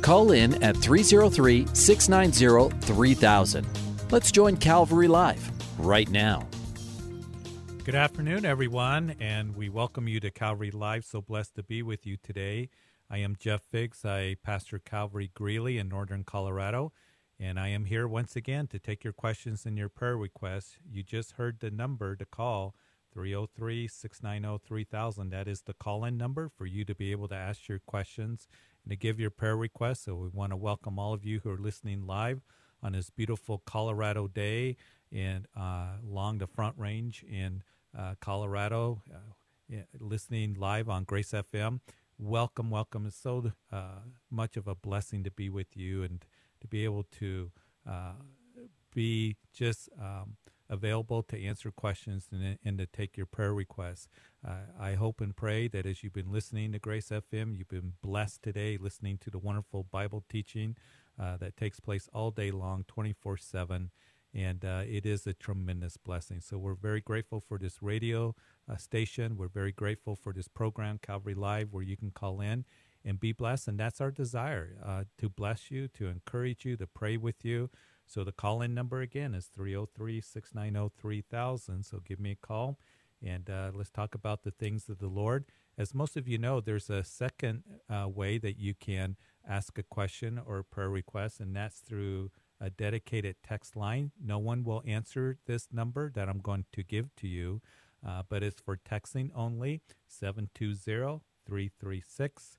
Call in at 303 690 3000. Let's join Calvary Live right now. Good afternoon, everyone, and we welcome you to Calvary Live. So blessed to be with you today. I am Jeff Figs. I pastor Calvary Greeley in northern Colorado, and I am here once again to take your questions and your prayer requests. You just heard the number to call 303 690 3000. That is the call in number for you to be able to ask your questions and to give your prayer requests. So we want to welcome all of you who are listening live on this beautiful Colorado day and uh, along the Front Range in uh, Colorado, uh, listening live on Grace FM. Welcome, welcome. It's so uh, much of a blessing to be with you and to be able to uh, be just um, available to answer questions and, and, to take your prayer requests. Uh, I hope and pray that as you've been listening to Grace FM, you've been blessed today listening to the wonderful Bible teaching uh, that takes place all day long, 24 7 and uh, it is a tremendous blessing. So we're very grateful for this radio uh, station. We're very grateful for this program, Calvary Live, where you can call in and be blessed. And that's our desire uh, to bless you, to encourage you, to pray with you. So the call in number again is 303 690 3000. So give me a call and uh, let's talk about the things of the Lord. As most of you know, there's a second uh, way that you can ask a question or a prayer request, and that's through a dedicated text line. No one will answer this number that I'm going to give to you, uh, but it's for texting only 720 336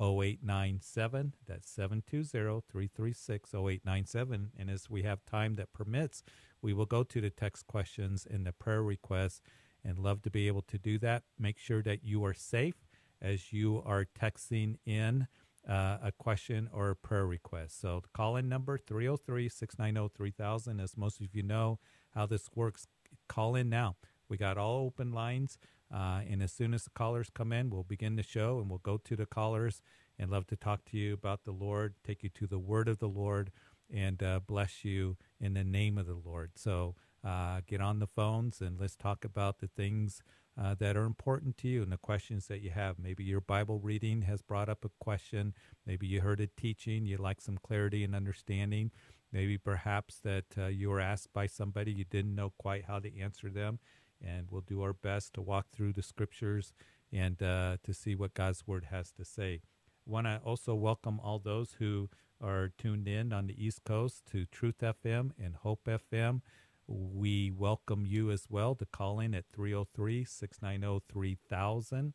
0897. That's 720 336 0897. And as we have time that permits, we will go to the text questions and the prayer requests and love to be able to do that. Make sure that you are safe as you are texting in uh, a question or a prayer request. So the call-in number 303-690-3000 as most of you know how this works. Call in now. We got all open lines uh, and as soon as the callers come in, we'll begin the show and we'll go to the callers and love to talk to you about the Lord, take you to the word of the Lord and uh, bless you in the name of the Lord. So uh, get on the phones and let's talk about the things uh, that are important to you and the questions that you have. Maybe your Bible reading has brought up a question. Maybe you heard a teaching, you like some clarity and understanding. Maybe perhaps that uh, you were asked by somebody you didn't know quite how to answer them. And we'll do our best to walk through the scriptures and uh, to see what God's word has to say. Want to also welcome all those who are tuned in on the East Coast to Truth FM and Hope FM. We welcome you as well to call in at 303 690 3000.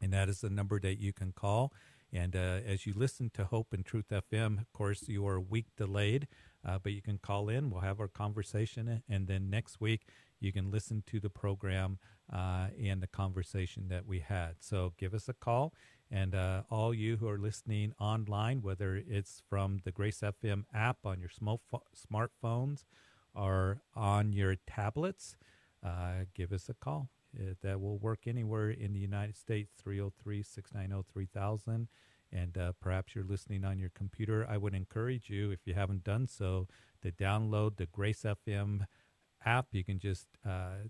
And that is the number that you can call. And uh, as you listen to Hope and Truth FM, of course, you are a week delayed, uh, but you can call in. We'll have our conversation. And then next week, you can listen to the program uh, and the conversation that we had. So give us a call. And uh, all you who are listening online, whether it's from the Grace FM app on your smart smartphones or on your tablets, uh, give us a call. Uh, that will work anywhere in the United States, 303 690 3000. And uh, perhaps you're listening on your computer. I would encourage you, if you haven't done so, to download the Grace FM app. You can just, uh,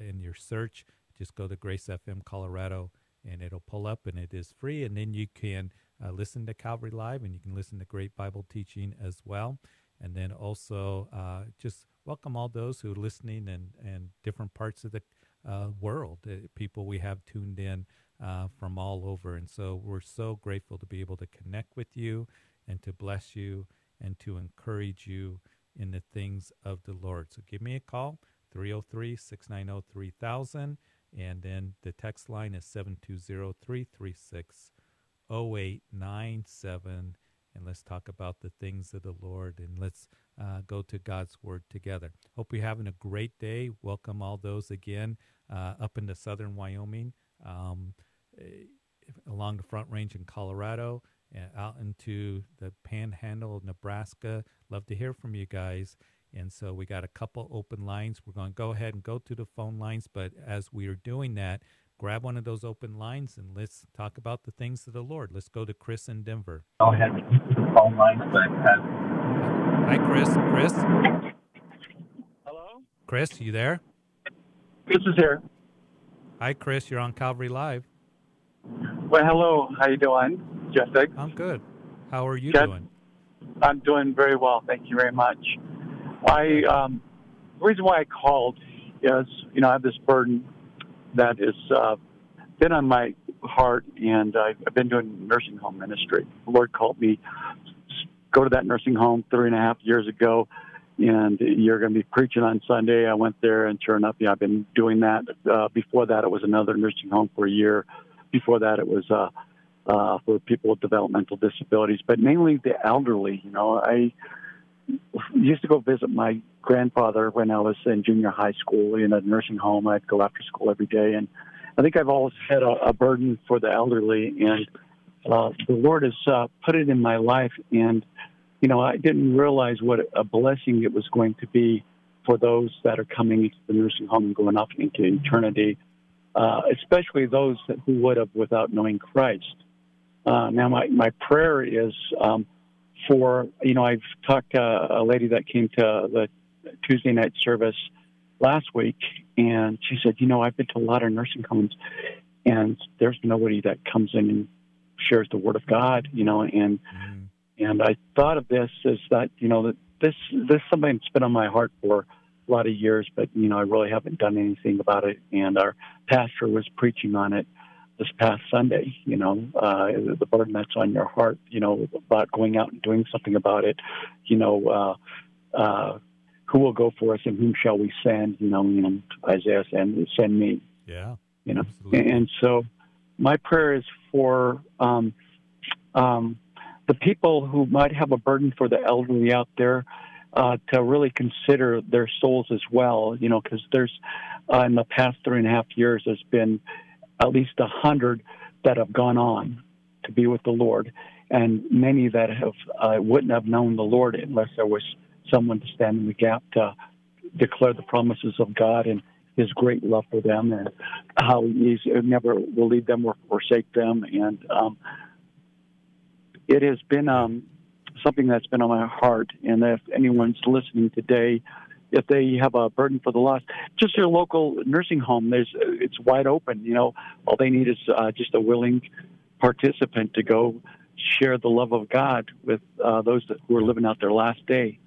in your search, just go to Grace FM Colorado and it'll pull up and it is free. And then you can uh, listen to Calvary Live and you can listen to great Bible teaching as well and then also uh, just welcome all those who are listening and and different parts of the uh, world, uh, people we have tuned in uh, from all over, and so we're so grateful to be able to connect with you and to bless you and to encourage you in the things of the Lord. So give me a call 303 690 3000 and then the text line is 720 336 0897 and let's talk about the things of the Lord and let's uh, go to God's Word together. Hope you're having a great day. Welcome all those again uh, up into southern Wyoming, um, eh, along the Front Range in Colorado, out into the panhandle of Nebraska. Love to hear from you guys. And so we got a couple open lines. We're going to go ahead and go to the phone lines. But as we are doing that, grab one of those open lines and let's talk about the things of the Lord. Let's go to Chris in Denver. Go ahead and the phone lines. But. Hi, Chris. Chris. Hello. Chris, you there? Chris is here. Hi, Chris. You're on Calvary Live. Well, hello. How you doing, Jeff? I'm good. How are you Jeff, doing? I'm doing very well. Thank you very much. I um, the reason why I called is you know I have this burden that has uh, been on my heart, and I've been doing nursing home ministry. The Lord called me go to that nursing home three and a half years ago, and you're going to be preaching on Sunday. I went there, and sure enough, yeah, I've been doing that. Uh, before that, it was another nursing home for a year. Before that, it was uh, uh, for people with developmental disabilities, but mainly the elderly. You know, I used to go visit my grandfather when I was in junior high school in a nursing home. I'd go after school every day, and I think I've always had a, a burden for the elderly, and uh, the Lord has uh, put it in my life. And you know, I didn't realize what a blessing it was going to be for those that are coming into the nursing home and going off into eternity, uh, especially those that, who would have without knowing Christ. Uh, now, my my prayer is. Um, for you know I've talked to a lady that came to the Tuesday night service last week, and she said, you know, I've been to a lot of nursing homes, and there's nobody that comes in and shares the word of God, you know, and mm. and I thought of this as that you know that this this is something that's been on my heart for a lot of years, but you know I really haven't done anything about it, and our pastor was preaching on it this past Sunday, you know, uh, the burden that's on your heart, you know, about going out and doing something about it, you know, uh, uh, who will go for us and whom shall we send, you know, you know, Isaiah said, send me. Yeah. You know, absolutely. and so my prayer is for, um, um, the people who might have a burden for the elderly out there, uh, to really consider their souls as well, you know, because there's, uh, in the past three and a half years, there's been, at least a hundred that have gone on to be with the Lord, and many that have uh, wouldn't have known the Lord unless there was someone to stand in the gap to declare the promises of God and His great love for them, and how He never will leave them or forsake them. And um, it has been um, something that's been on my heart. And if anyone's listening today if they have a burden for the lost, just your local nursing home, there's it's wide open. You know, all they need is uh, just a willing participant to go share the love of God with uh, those that, who are living out their last day.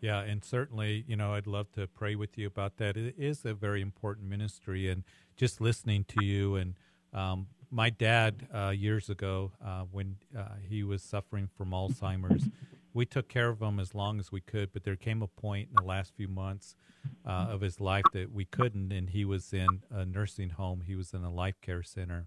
Yeah, and certainly, you know, I'd love to pray with you about that. It is a very important ministry, and just listening to you and um, my dad uh, years ago uh, when uh, he was suffering from Alzheimer's we took care of him as long as we could, but there came a point in the last few months uh, of his life that we couldn't, and he was in a nursing home. He was in a life care center,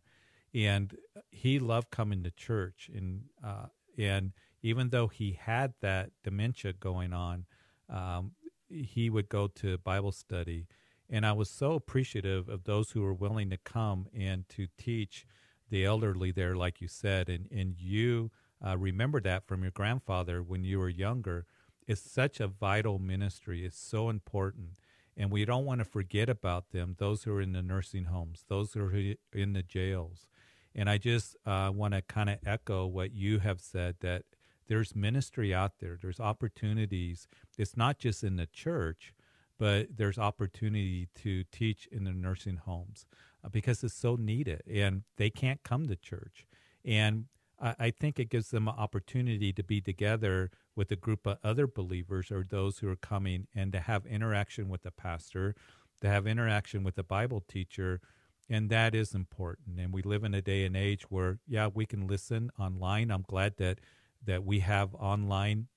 and he loved coming to church. and uh, And even though he had that dementia going on, um, he would go to Bible study. And I was so appreciative of those who were willing to come and to teach the elderly there, like you said, and and you uh, remember that from your grandfather when you were younger. It's such a vital ministry. It's so important. And we don't want to forget about them, those who are in the nursing homes, those who are in the jails. And I just uh, want to kind of echo what you have said that there's ministry out there, there's opportunities. It's not just in the church, but there's opportunity to teach in the nursing homes uh, because it's so needed and they can't come to church. And I, I think it gives them an opportunity to be together with a group of other believers or those who are coming and to have interaction with the pastor, to have interaction with the Bible teacher. And that is important. And we live in a day and age where, yeah, we can listen online. I'm glad that that we have online,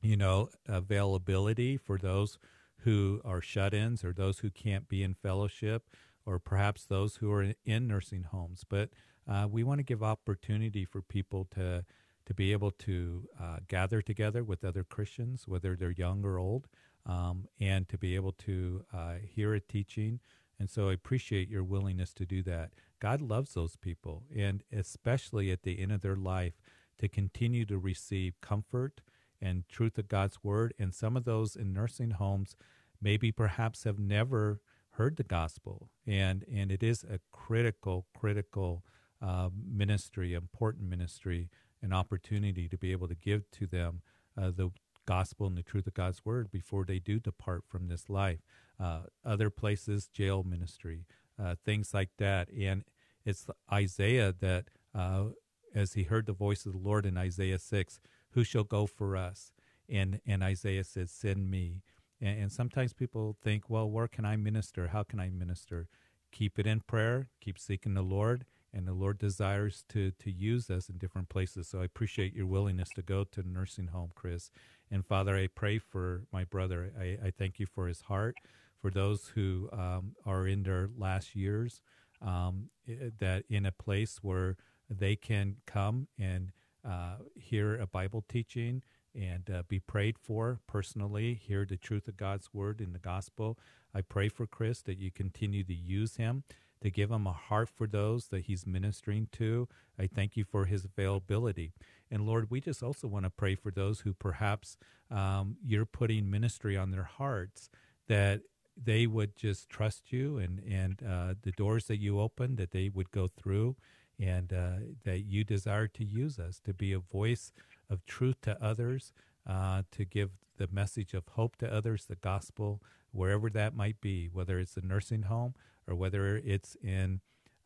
you know, availability for those who are shut-ins or those who can't be in fellowship or perhaps those who are in nursing homes. But uh, we want to give opportunity for people to to be able to uh, gather together with other Christians, whether they're young or old, um, and to be able to uh, hear a teaching And so I appreciate your willingness to do that. God loves those people, and especially at the end of their life, to continue to receive comfort and truth of God's word. And some of those in nursing homes maybe perhaps have never heard the gospel. And, and it is a critical, critical uh, ministry, important ministry, an opportunity to be able to give to them uh, the gospel and the truth of God's word before they do depart from this life. Uh, other places, jail ministry, uh, things like that. And it's Isaiah that, uh, as he heard the voice of the Lord in Isaiah 6, who shall go for us? And, and Isaiah says, send me. And, and sometimes people think, well, where can I minister? How can I minister? Keep it in prayer, keep seeking the Lord, and the Lord desires to to use us in different places. So I appreciate your willingness to go to nursing home, Chris. And Father, I pray for my brother. I, I thank you for his heart, for those who um, are in their last years, um, that in a place where they can come and uh, hear a Bible teaching and uh, be prayed for personally, hear the truth of God's word in the gospel. I pray for Chris that you continue to use him, to give him a heart for those that he's ministering to. I thank you for his availability. And Lord, we just also want to pray for those who perhaps um, you're putting ministry on their hearts that they would just trust you and, and uh, the doors that you open, that they would go through and uh, that you desire to use us to be a voice of truth to others, uh, to give the message of hope to others, the gospel, wherever that might be, whether it's a nursing home or whether it's in,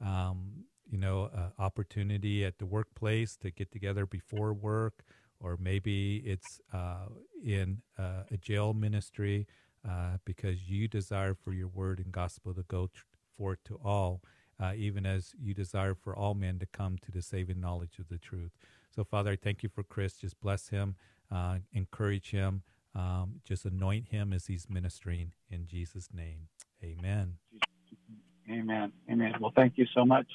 um, you know, uh, opportunity at the workplace to get together before work, or maybe it's uh, in uh, a jail ministry uh, because you desire for your word and gospel to go tr- forth to all. Uh, even as you desire for all men to come to the saving knowledge of the truth. So, Father, I thank you for Chris. Just bless him, uh, encourage him, um, just anoint him as he's ministering in Jesus' name. Amen. Amen. Amen. Well, thank you so much.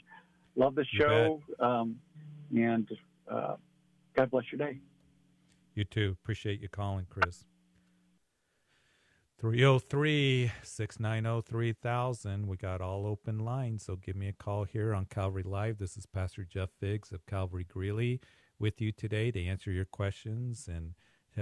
Love the show. Um, and uh, God bless your day. You too. Appreciate you calling, Chris. 303 690 3000. We got all open lines, so give me a call here on Calvary Live. This is Pastor Jeff Figs of Calvary Greeley with you today to answer your questions and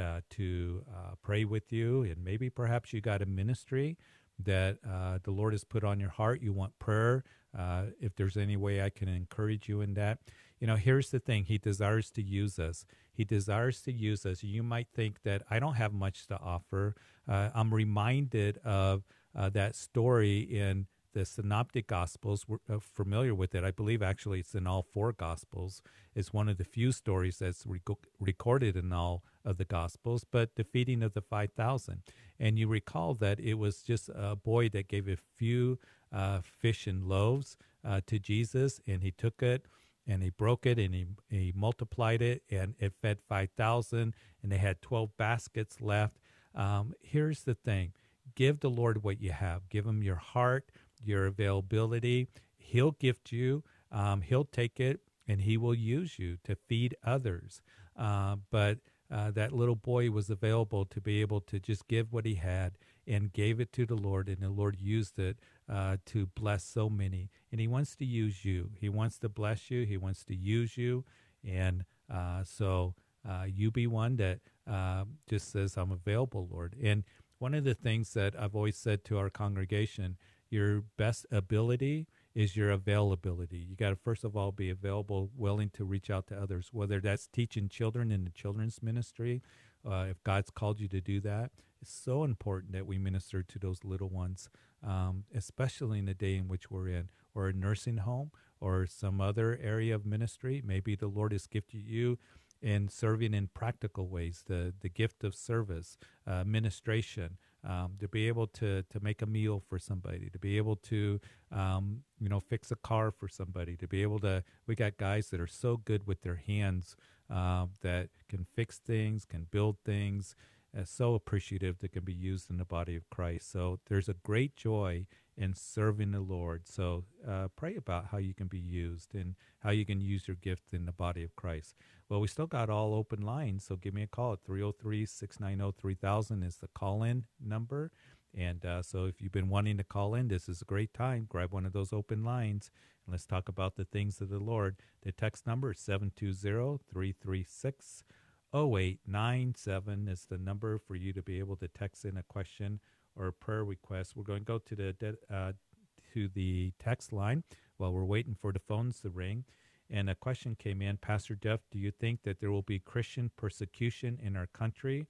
uh, to uh, pray with you. And maybe perhaps you got a ministry that uh, the Lord has put on your heart. You want prayer. Uh, if there's any way I can encourage you in that. You know, here's the thing He desires to use us. He desires to use us. You might think that I don't have much to offer. Uh, I'm reminded of uh, that story in the synoptic gospels we're uh, familiar with it i believe actually it's in all four gospels it's one of the few stories that's rec- recorded in all of the gospels but the feeding of the 5000 and you recall that it was just a boy that gave a few uh, fish and loaves uh, to jesus and he took it and he broke it and he, he multiplied it and it fed 5000 and they had 12 baskets left um, here's the thing give the lord what you have give him your heart your availability. He'll gift you, um, He'll take it, and He will use you to feed others. Uh, but uh, that little boy was available to be able to just give what he had and gave it to the Lord, and the Lord used it uh, to bless so many. And He wants to use you. He wants to bless you. He wants to use you. And uh, so uh, you be one that uh, just says, I'm available, Lord. And one of the things that I've always said to our congregation your best ability is your availability. You got to first of all be available, willing to reach out to others, whether that's teaching children in the children's ministry. Uh, if God's called you to do that, it's so important that we minister to those little ones, um, especially in the day in which we're in, or a nursing home, or some other area of ministry. Maybe the Lord has gifted you in serving in practical ways, the the gift of service, uh, administration um, to be able to to make a meal for somebody, to be able to um, you know fix a car for somebody, to be able to. We got guys that are so good with their hands uh, that can fix things, can build things. Uh, so appreciative that can be used in the body of Christ. So there's a great joy in serving the Lord. So uh, pray about how you can be used and how you can use your gift in the body of Christ. Well, we still got all open lines, so give me a call at 303 690 3000 is the call in number. And uh, so, if you've been wanting to call in, this is a great time. Grab one of those open lines and let's talk about the things of the Lord. The text number is 720 336 0897 is the number for you to be able to text in a question or a prayer request. We're going to go to the uh, to the text line while we're waiting for the phones to ring. And a question came in, Pastor Jeff, do you think that there will be Christian persecution in our country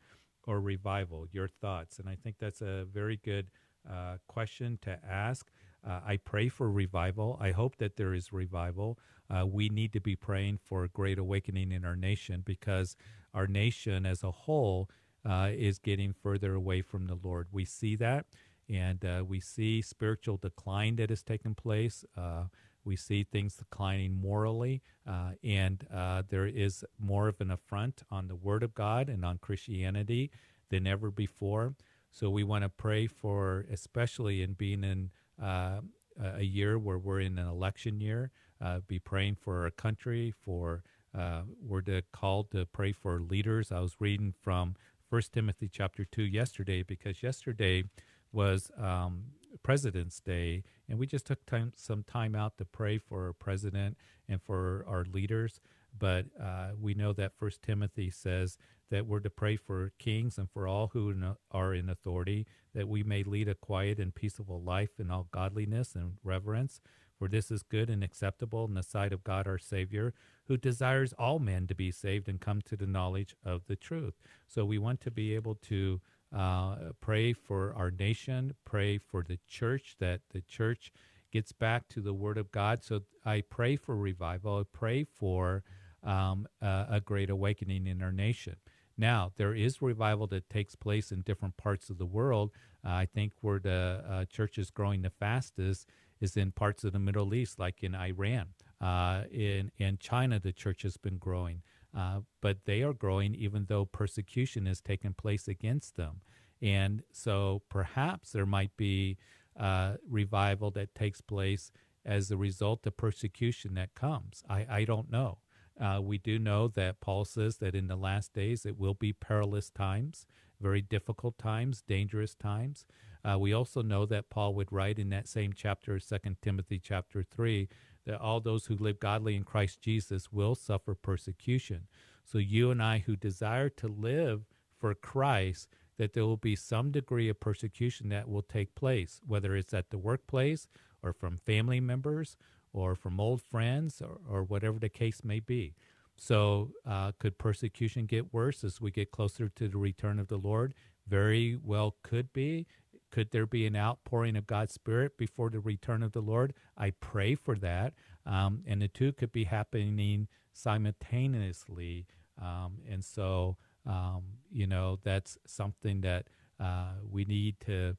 or revival? Your thoughts? And I think that's a very good uh, question to ask. Uh, I pray for revival. I hope that there is revival. Uh, we need to be praying for a great awakening in our nation because our nation as a whole uh, is getting further away from the Lord. We see that, and uh, we see spiritual decline that has taken place. Uh, we see things declining morally, uh, and there is more of an affront on the Word of God and on Christianity than ever before. So we want to pray for, especially in being in uh, a year where we're in an election year, uh, be praying for our country, for uh, we're to, called to pray for leaders. I was reading from First Timothy chapter two yesterday because yesterday was um, President's Day, and we just took time, some time out to pray for our president and for our leaders. But uh, we know that First Timothy says that we're to pray for kings and for all who are in authority, that we may lead a quiet and peaceable life in all godliness and reverence. For this is good and acceptable in the sight of God our Savior, who desires all men to be saved and come to the knowledge of the truth. So we want to be able to uh, pray for our nation, pray for the church, that the church gets back to the Word of God. So I pray for revival. I pray for um, a, a great awakening in our nation. Now, there is revival that takes place in different parts of the world. Uh, I think where the uh, church is growing the fastest is in parts of the Middle East, like in Iran. Uh, in, in China, the church has been growing, uh, but they are growing even though persecution has taken place against them. And so perhaps there might be uh, revival that takes place as a result of persecution that comes. I, I don't know. Uh, we do know that Paul says that in the last days it will be perilous times, very difficult times, dangerous times. Uh, we also know that Paul would write in that same chapter, 2 Timothy chapter 3, that all those who live godly in Christ Jesus will suffer persecution. So you and I who desire to live for Christ, that there will be some degree of persecution that will take place, whether it's at the workplace or from family members or from old friends or, or whatever the case may be. So, uh, could persecution get worse as we get closer to the return of the Lord? Very well, could be. Could there be an outpouring of God's Spirit before the return of the Lord? I pray for that. Um, and the two could be happening simultaneously. Um, and so, um, you know, that's something that uh, we need to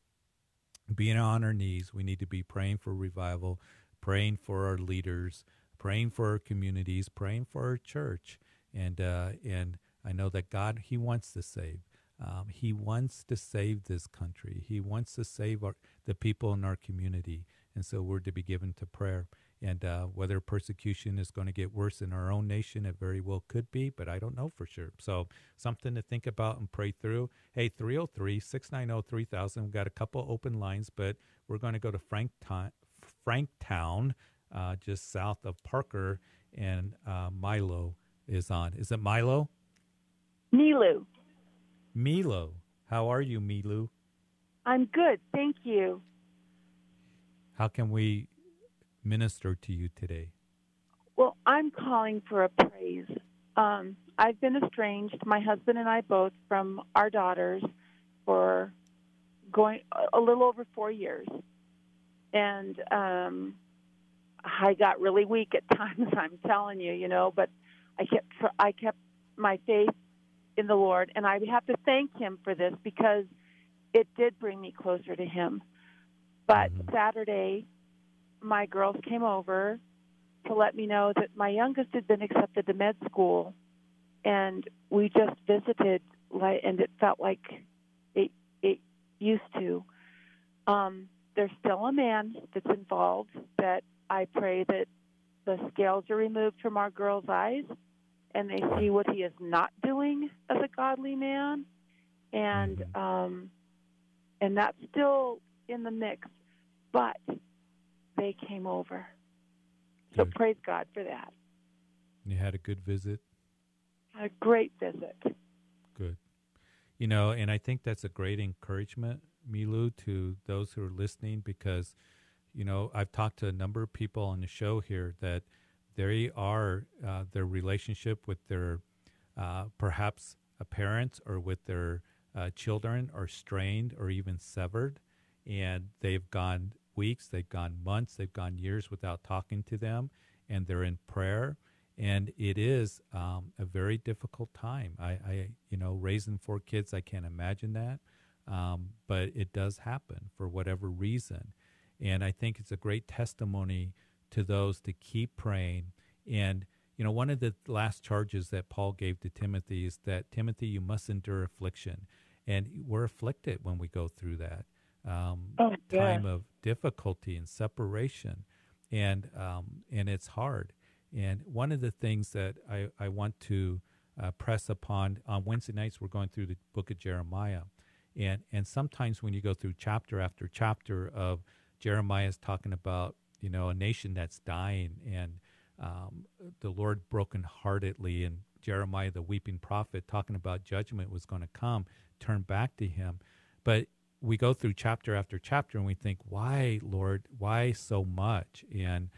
be on our knees. We need to be praying for revival praying for our leaders, praying for our communities, praying for our church. And, uh, and I know that God, He wants to save. Um, he wants to save this country. He wants to save our, the people in our community. And so we're to be given to prayer. And uh, whether persecution is going to get worse in our own nation, it very well could be, but I don't know for sure. So something to think about and pray through. Hey, 303 690 3000. We've got a couple open lines, but we're going to go to Frank, Franktown, uh, just south of Parker, and uh, Milo is on. Is it Milo? Milu. Milo. How are you, Milu? I'm good, thank you. How can we minister to you today? Well, I'm calling for a praise. Um, I've been estranged, my husband and I both, from our daughters for going a little over four years and um, I got really weak at times. I'm telling you, you know, but I kept I kept my faith in the Lord, and I have to thank Him for this because it did bring me closer to Him. But mm-hmm. Saturday, my girls came over to let me know that my youngest had been accepted to med school, and we just visited, like, and it felt like it it used to. Um, there's still a man that's involved that I pray that the scales are removed from our girls' eyes and they see what he is not doing as a godly man. And mm-hmm. um, and that's still in the mix. But they came over. So Good. praise God for that. You had a good visit. A great visit. Good. You know, and I think that's a great encouragement, Milu, to those who are listening because, you know, I've talked to a number of people on the show here that they are, uh, their relationship with their uh, perhaps a parent or with their uh, children are strained or even severed. And they've gone weeks, they've gone months, they've gone years without talking to them, and they're in prayer and it is um, a very difficult time. I, I, you know, raising four kids, I can't imagine that, um, but it does happen for whatever reason, and I think it's a great testimony to those to keep praying. And you know, one of the last charges that Paul gave to Timothy is that Timothy, you must endure affliction, and we're afflicted when we go through that um, Oh, yeah. time of difficulty and separation, and um, and it's hard. And one of the things that I, I want to uh, press upon on Wednesday nights, we're going through the book of Jeremiah. And, and sometimes when you go through chapter after chapter of Jeremiah's talking about, you know, a nation that's dying and um, the Lord brokenheartedly and Jeremiah, the weeping prophet, talking about judgment was going to come, turn back to him. But we go through chapter after chapter and we think, why, Lord, why so much? And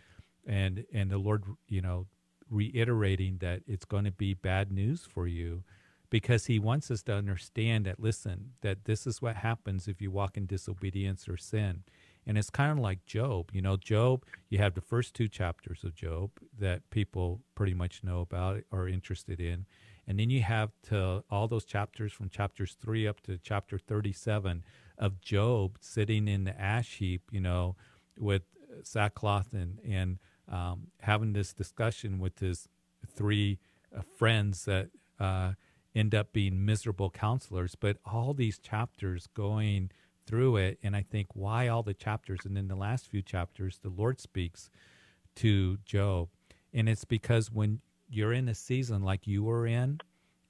and and the Lord, you know, reiterating that it's going to be bad news for you because he wants us to understand that listen, that this is what happens if you walk in disobedience or sin. And it's kind of like Job. You know, Job, you have the first two chapters of Job that people pretty much know about or interested in. And then you have to all those chapters from chapters 3 up to chapter 37 of Job sitting in the ash heap, you know, with sackcloth and and um, having this discussion with his three uh, friends that uh, end up being miserable counselors. But all these chapters going through it, and I think why all the chapters, and in the last few chapters, the Lord speaks to Job, and it's because when you're in a season like you were in,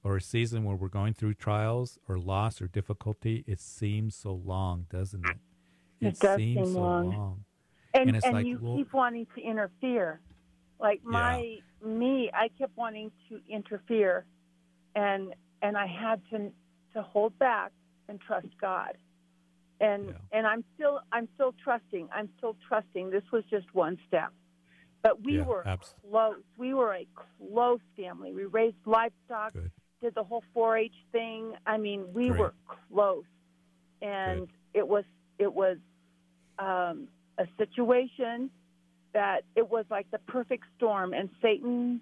or a season where we're going through trials or loss or difficulty, it seems so long, doesn't it? It does seems seem so long. long. and And and like, you well- keep wanting to interfere like my me i kept wanting to interfere and and i had to to hold back and trust god and Yeah. and i'm still i'm still trusting i'm still trusting this was just one step but we Yeah, were close we were a close family we raised livestock Good. did the whole 4-h thing i mean we Great. were close and it was it was um, a situation that it was like the perfect storm, and Satan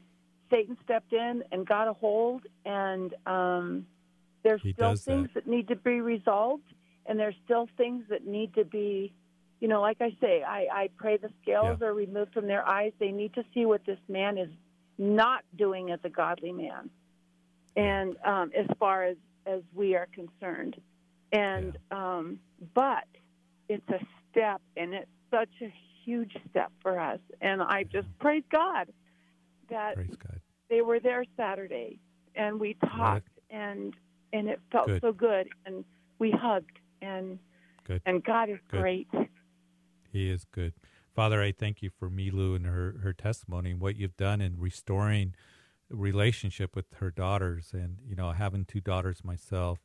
Satan stepped in and got a hold, and um, there's He still does that. things that. need to be resolved, and there's still things that need to be, you know, like I say, I, I pray the scales Yeah. are removed from their eyes. They need to see what this man is not doing as a godly man, and um, as far as as we are concerned, and um, but it's a step, and it's such a huge step for us. And I just praise God that Praise God. they were there Saturday, and we talked, and and it felt Good. so good, and we hugged, and Good. and God is Good. great. He is good. Father, I thank you for Milu and her, her testimony and what you've done in restoring relationship with her daughters. And, you know, having two daughters myself,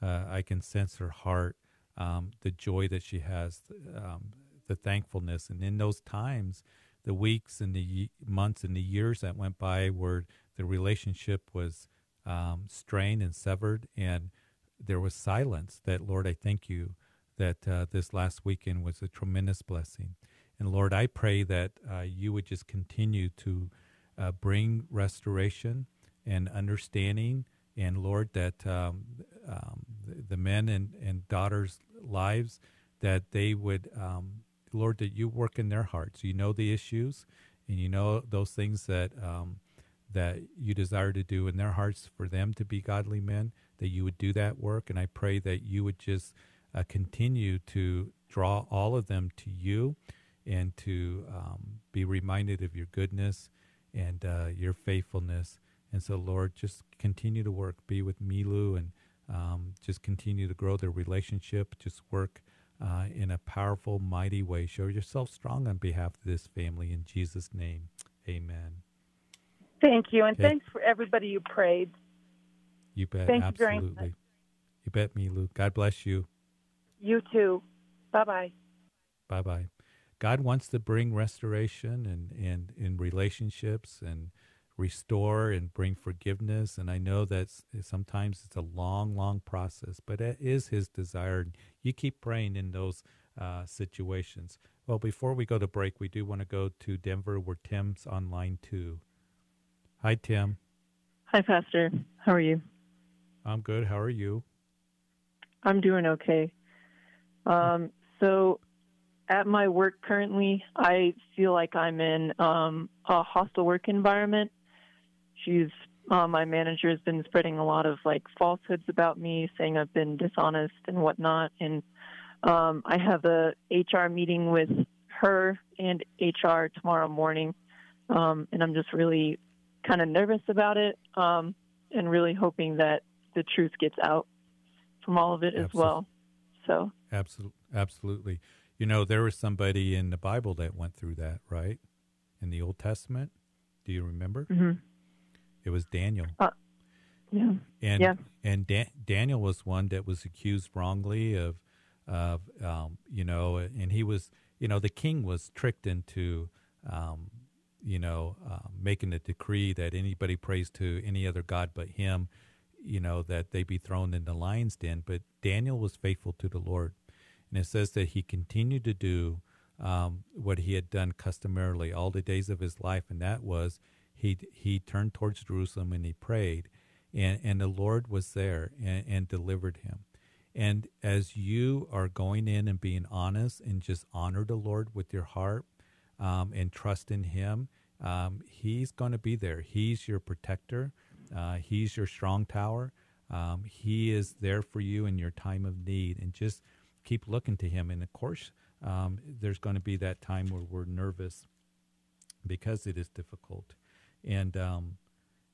uh, I can sense her heart, um, the joy that she has, um, the thankfulness. And in those times, the weeks and the ye- months and the years that went by where the relationship was um, strained and severed and there was silence, that, Lord, I thank you that uh, this last weekend was a tremendous blessing. And Lord, I pray that uh, you would just continue to uh, bring restoration and understanding. And Lord, that um, um, the, men and, and daughters' lives, that they would, um, Lord, that you work in their hearts. You know the issues and you know those things that. Um, that you desire to do in their hearts for them to be godly men, that you would do that work. And I pray that you would just uh, continue to draw all of them to you and to um, be reminded of your goodness and uh, your faithfulness. And so, Lord, just continue to work. Be with Milu and um, just continue to grow their relationship. Just work uh, in a powerful, mighty way. Show yourself strong on behalf of this family. In Jesus' name, amen. Thank you. And okay. thanks for everybody you prayed. You bet. Thank Absolutely. You, very much. you bet me, Luke. God bless you. You too. Bye bye. Bye bye. God wants to bring restoration and, and in relationships and restore and bring forgiveness. And I know that sometimes it's a long, long process, but it is His desire. You keep praying in those uh, situations. Well, before we go to break, we do want to go to Denver where Tim's online too. Hi, Tim. Hi, Pastor. How are you? I'm good. How are you? I'm doing okay. Um, so, at my work currently, I feel like I'm in um, a hostile work environment. She's uh, my manager has been spreading a lot of like falsehoods about me, saying I've been dishonest and whatnot. And um, I have a HR meeting with her and HR tomorrow morning, um, and I'm just really kind of nervous about it, um, and really hoping that the truth gets out from all of it Absolutely. as well. So absolutely, absolutely. You know, there was somebody in the Bible that went through that, right? In the Old Testament. Do you remember? Mm-hmm. It was Daniel. Uh, yeah. And yeah. and da- Daniel was one that was accused wrongly of of um, you know, and he was you know the king was tricked into um, you know uh, making a decree that anybody prays to any other god but him, you know that they be thrown in the lion's den. But Daniel was faithful to the Lord, and it says that he continued to do um, what he had done customarily all the days of his life, and that was he he turned towards Jerusalem and he prayed, and and the Lord was there and, and delivered him. And as you are going in and being honest and just honor the Lord with your heart um, and trust in Him, um, He's going to be there. He's your protector. Uh, he's your strong tower. Um, he is there for you in your time of need, and just keep looking to Him. And of course, um, there's going to be that time where we're nervous because it is difficult. And um,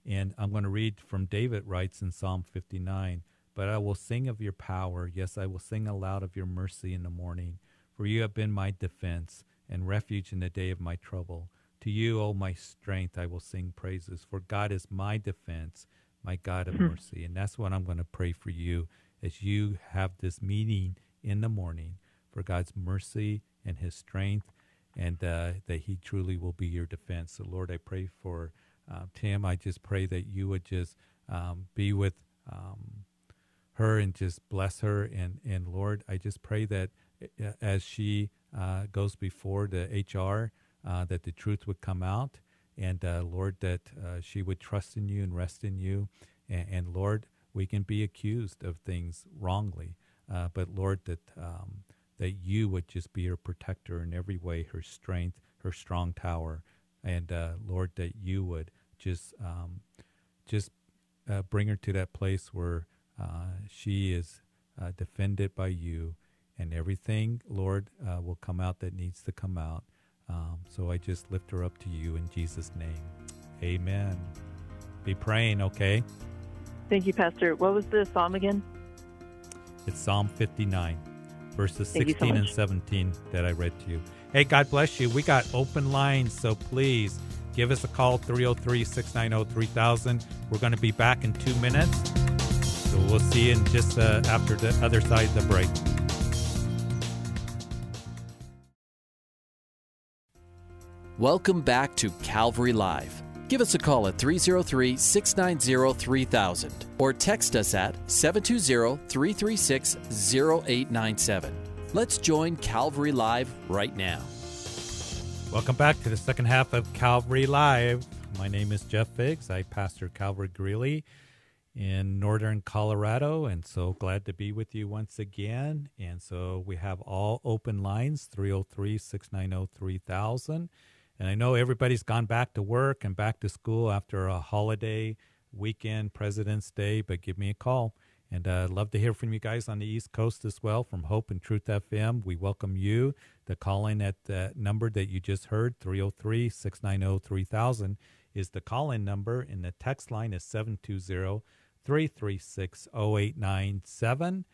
and I'm going to read from David writes in Psalm 59. But I will sing of your power. Yes, I will sing aloud of your mercy in the morning. For you have been my defense and refuge in the day of my trouble. To you, O my strength, I will sing praises. For God is my defense, my God of hmm. mercy. And that's what I'm going to pray for you as you have this meeting in the morning for God's mercy and his strength and uh, that he truly will be your defense. So, Lord, I pray for uh, Tim. I just pray that you would just um, be with um, her and just bless her. And, and Lord, I just pray that as she uh, goes before the HR, uh, that the truth would come out. And uh, Lord, that uh, she would trust in you and rest in you. And, and Lord, we can be accused of things wrongly. Uh, but Lord, that um, that you would just be her protector in every way, her strength, her strong tower, and uh, Lord, that you would just um, just bring her to that place where she is defended by you, and everything, Lord, uh, will come out that needs to come out. Um, so I just lift her up to you in Jesus' name. Amen. Be praying, okay? Thank you, Pastor. What was the psalm again? It's Psalm 59 verses Thank 16 so and 17 that I read to you. Hey, God bless you. We got open lines, so please give us a call 303 690 3000. We're going to be back in two minutes. So we'll see you in just uh, after the other side of the break. Welcome back to Calvary Live. Give us a call at 303 690 3000 or text us at 720 336 0897. Let's join Calvary Live right now. Welcome back to the second half of Calvary Live. My name is Jeff Figs. I pastor Calvary Greeley in northern Colorado, and so glad to be with you once again. And so we have all open lines 303 690 3000. And I know everybody's gone back to work and back to school after a holiday weekend, President's Day, but give me a call. And uh, I'd love to hear from you guys on the East Coast as well from Hope and Truth FM. We welcome you to call in at the number that you just heard, 303 690 3000 is the call in number, and the text line is 720 336 0897.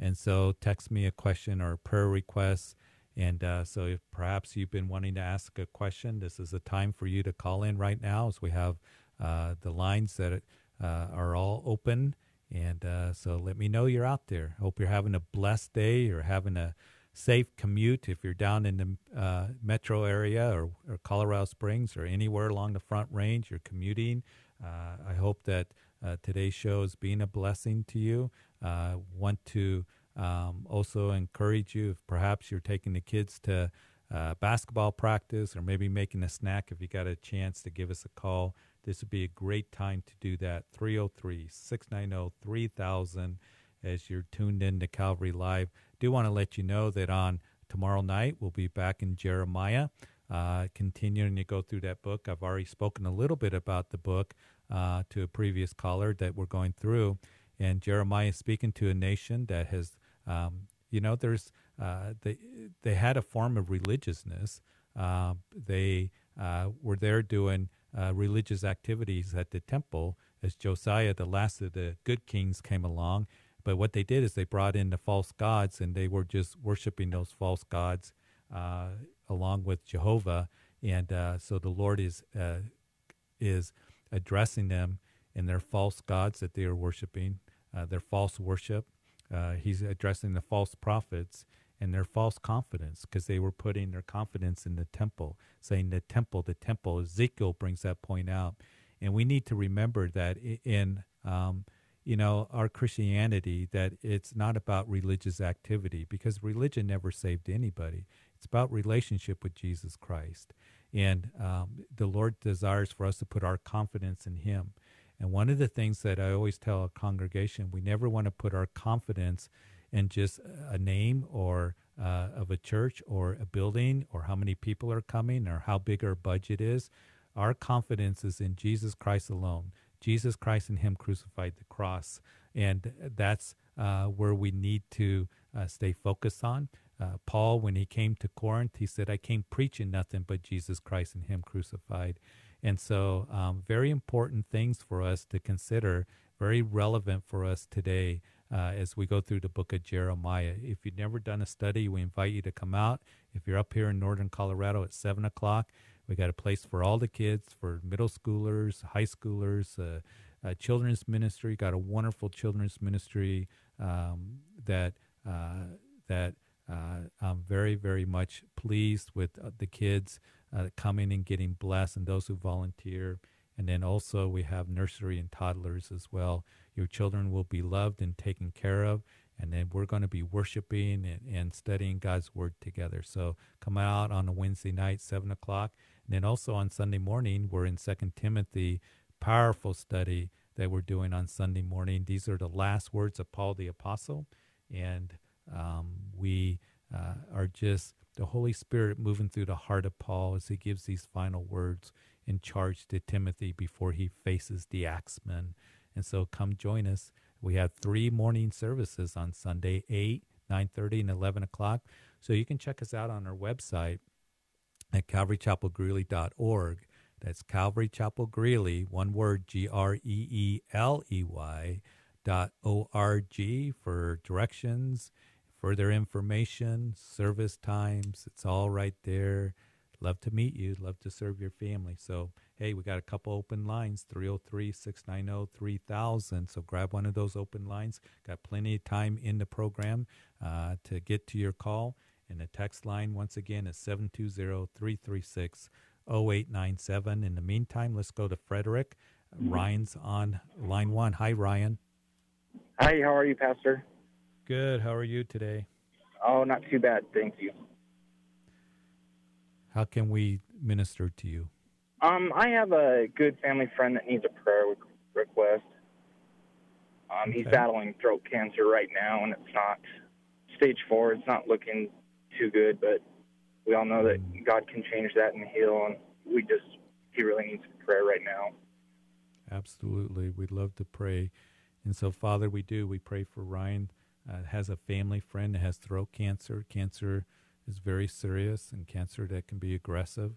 And so text me a question or a prayer request. And uh, so if perhaps you've been wanting to ask a question, this is a time for you to call in right now as we have uh, the lines that uh, are all open. And uh, so let me know you're out there. Hope you're having a blessed day. You're having a safe commute if you're down in the uh, metro area or, or, Colorado Springs or anywhere along the Front Range. You're commuting. I hope that today's show is being a blessing to you. Want to um, also encourage you if perhaps you're taking the kids to uh, basketball practice or maybe making a snack if you got a chance to give us a call. This would be a great time to do that. 303 690 3000 as you're tuned in to Calvary Live. Do want to let you know that on tomorrow night we'll be back in Jeremiah, uh, continuing to go through that book. I've already spoken a little bit about the book uh, to a previous caller that we're going through, and Jeremiah is speaking to a nation that has, um, you know, there's uh, they they had a form of religiousness. Uh, they uh, were there doing uh, religious activities at the temple as Josiah, the last of the good kings, came along but what they did is they brought in the false gods and they were just worshiping those false gods uh, along with Jehovah. And so the Lord is is addressing them in their false gods that they are worshiping, uh, their false worship. Uh, he's addressing the false prophets and their false confidence because they were putting their confidence in the temple, saying the temple, the temple. Ezekiel brings that point out. And we need to remember that in um, you know, our Christianity that it's not about religious activity because religion never saved anybody. It's about relationship with Jesus Christ. And um, the Lord desires for us to put our confidence in Him. And one of the things that I always tell a congregation, we never want to put our confidence in just a name or uh, of a church or a building or how many people are coming or how big our budget is. Our confidence is in Jesus Christ alone. Jesus Christ and Him crucified the cross. And that's uh, where we need to uh, stay focused on. Uh, Paul, when he came to Corinth, he said, I came preaching nothing but Jesus Christ and Him crucified. And so, um, very important things for us to consider, very relevant for us today uh, as we go through the book of Jeremiah. If you've never done a study, we invite you to come out. If you're up here in northern Colorado at 7 o'clock, we got a place for all the kids, for middle schoolers, high schoolers, uh, uh, children's ministry. Got a wonderful children's ministry um, that uh, that uh, I'm very very much pleased with the kids uh, coming and getting blessed, and those who volunteer. And then also we have nursery and toddlers as well. Your children will be loved and taken care of and then we're going to be worshiping and, and, studying God's Word together. So come out on a Wednesday night, 7 o'clock, and then also on Sunday morning, we're in Second Timothy, powerful study that we're doing on Sunday morning. These are the last words of Paul the Apostle, and um, we uh, are just the Holy Spirit moving through the heart of Paul as he gives these final words in charge to Timothy before he faces the axeman. And so come join us. We have three morning services on Sunday, 8, 9.30, and 11 o'clock. So you can check us out on our website, at calvarychapelgreeley.org. That's Calvary Chapel Greeley, one word, G R E E L E Y dot O R G for directions, further information, service times. It's all right there. Love to meet you. Love to serve your family. So, hey, we got a couple open lines 303 690 3000. So, grab one of those open lines. Got plenty of time in the program uh, to get to your call. And the text line, once again, is 720 336 0897. In the meantime, let's go to Frederick. Ryan's on line one. Hi, Ryan. Hi, how are you, Pastor? Good. How are you today? Oh, not too bad. Thank you. How can we minister to you? Um, I have a good family friend that needs a prayer request. Um, okay. He's battling throat cancer right now, and it's not stage four. It's not looking too good, but we all know that God can change that and heal, and we just he really needs prayer right now. Absolutely, we'd love to pray, and so Father, we do. We pray for Ryan. Uh, has a family friend that has throat cancer. Cancer is very serious, and cancer that can be aggressive.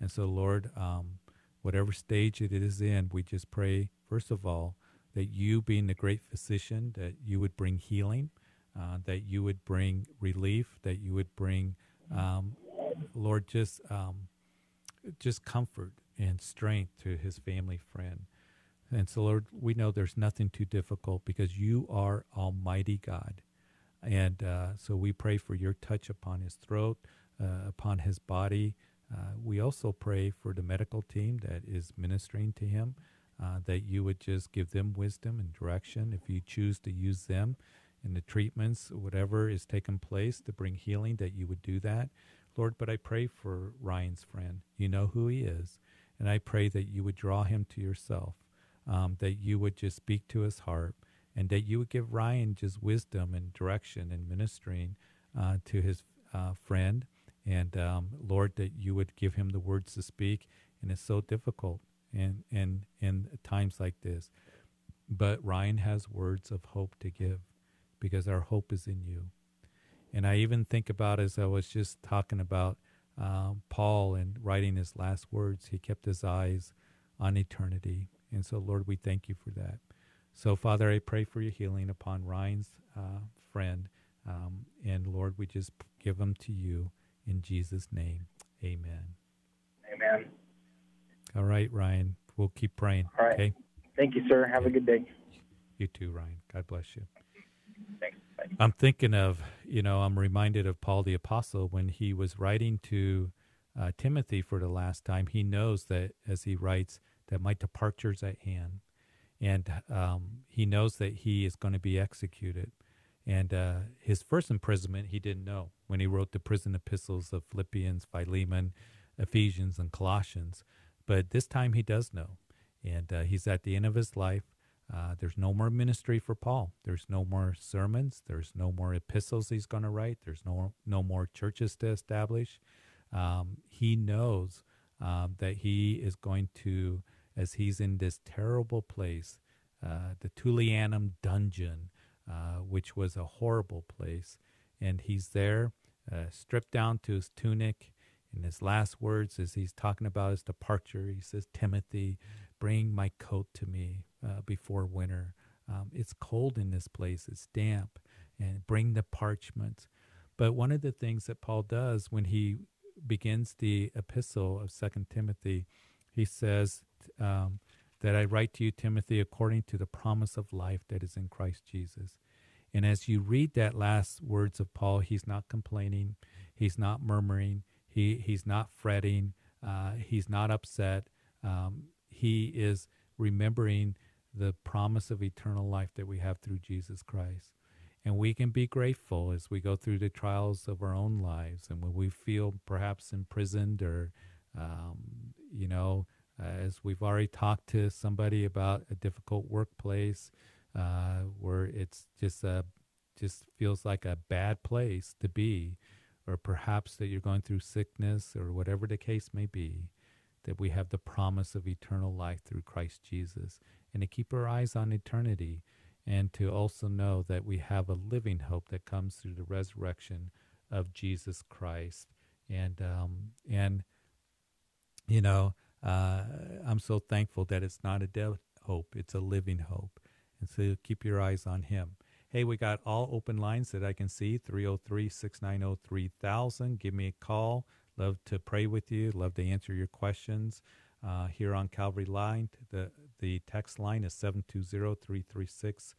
And so, Lord, um, whatever stage it is in, we just pray first of all that you, being the great physician, that you would bring healing, uh, that you would bring relief, that you would bring, um, Lord, just um, just comfort and strength to his family friend. And so, Lord, we know there's nothing too difficult because you are Almighty God. And uh, so we pray for your touch upon his throat, uh, upon his body. Uh, we also pray for the medical team that is ministering to him, uh, that you would just give them wisdom and direction if you choose to use them in the treatments, whatever is taking place to bring healing, that you would do that. Lord, but I pray for Ryan's friend. You know who he is. And I pray that you would draw him to yourself, um, that you would just speak to his heart, and that you would give Ryan just wisdom and direction and ministering uh, to his uh, friend. And um, Lord, that you would give him the words to speak. And it's so difficult in, in, in times like this. But Ryan has words of hope to give because our hope is in you. And I even think about as I was just talking about um, Paul and writing his last words, he kept his eyes on eternity. And so, Lord, we thank you for that. So, Father, I pray for your healing upon Ryan's uh, friend. Um, and Lord, we just give them to you in Jesus' name. Amen. Amen. All right, Ryan. We'll keep praying. All right. Okay. Thank you, sir. Have a good day. You too, Ryan. God bless you. Thanks. Bye. I'm thinking of, you know, I'm reminded of Paul the Apostle when he was writing to uh, Timothy for the last time. He knows that as he writes, that my departure's at hand. And um, he knows that he is going to be executed. And uh, his first imprisonment, he didn't know when he wrote the prison epistles of Philippians, Philemon, Ephesians, and Colossians. But this time he does know. And uh, he's at the end of his life. Uh, there's no more ministry for Paul. There's no more sermons. There's no more epistles he's going to write. There's no no more churches to establish. Um, he knows um, that he is going to, as he's in this terrible place, uh, the Tullianum dungeon, uh, which was a horrible place, and he's there, uh, stripped down to his tunic. In his last words, as he's talking about his departure, he says, "Timothy, bring my coat to me." uh, before winter. Um, it's cold in this place, it's damp, and bring the parchment. But one of the things that Paul does when he begins the epistle of Second Timothy, he says um, that I write to you, Timothy, according to the promise of life that is in Christ Jesus. And as you read that last words of Paul, he's not complaining, he's not murmuring, he he's not fretting, uh, he's not upset. Um, he is remembering the promise of eternal life that we have through Jesus Christ. And we can be grateful as we go through the trials of our own lives and when we feel perhaps imprisoned or, um, you know, as we've already talked to somebody about a difficult workplace uh, where it's just a, just feels like a bad place to be, or perhaps that you're going through sickness or whatever the case may be, that we have the promise of eternal life through Christ Jesus and to keep our eyes on eternity and to also know that we have a living hope that comes through the resurrection of Jesus Christ. And, um, and you know, uh, I'm so thankful that it's not a dead hope, it's a living hope. And so keep your eyes on Him. Hey, we got all open lines that I can see 303 690 3000. Give me a call. Love to pray with you, love to answer your questions uh, here on Calvary Live. The, the text line is 720 336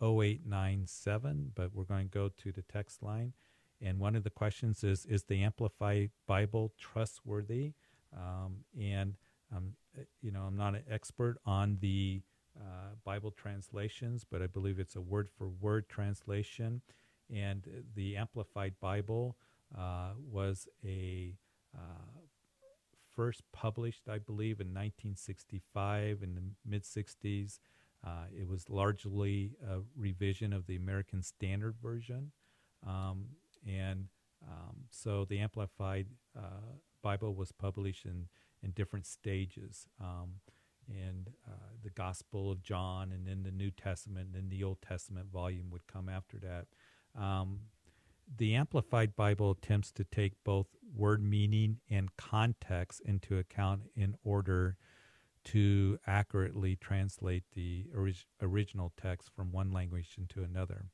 0897, but we're going to go to the text line. And one of the questions is Is the Amplified Bible trustworthy? Um, and, um, you know, I'm not an expert on the uh, Bible translations, but I believe it's a word for word translation. And the Amplified Bible uh, was a uh, first published, I believe, in 1965 in the mid 60s. Uh, it was largely a revision of the American Standard Version. Um, and um, so the Amplified uh, Bible was published in, in different stages. Um, and uh, the Gospel of John, and then the New Testament, and then the Old Testament volume would come after that. Um, the Amplified Bible attempts to take both word meaning and context into account in order to accurately translate the orig- original text from one language into another.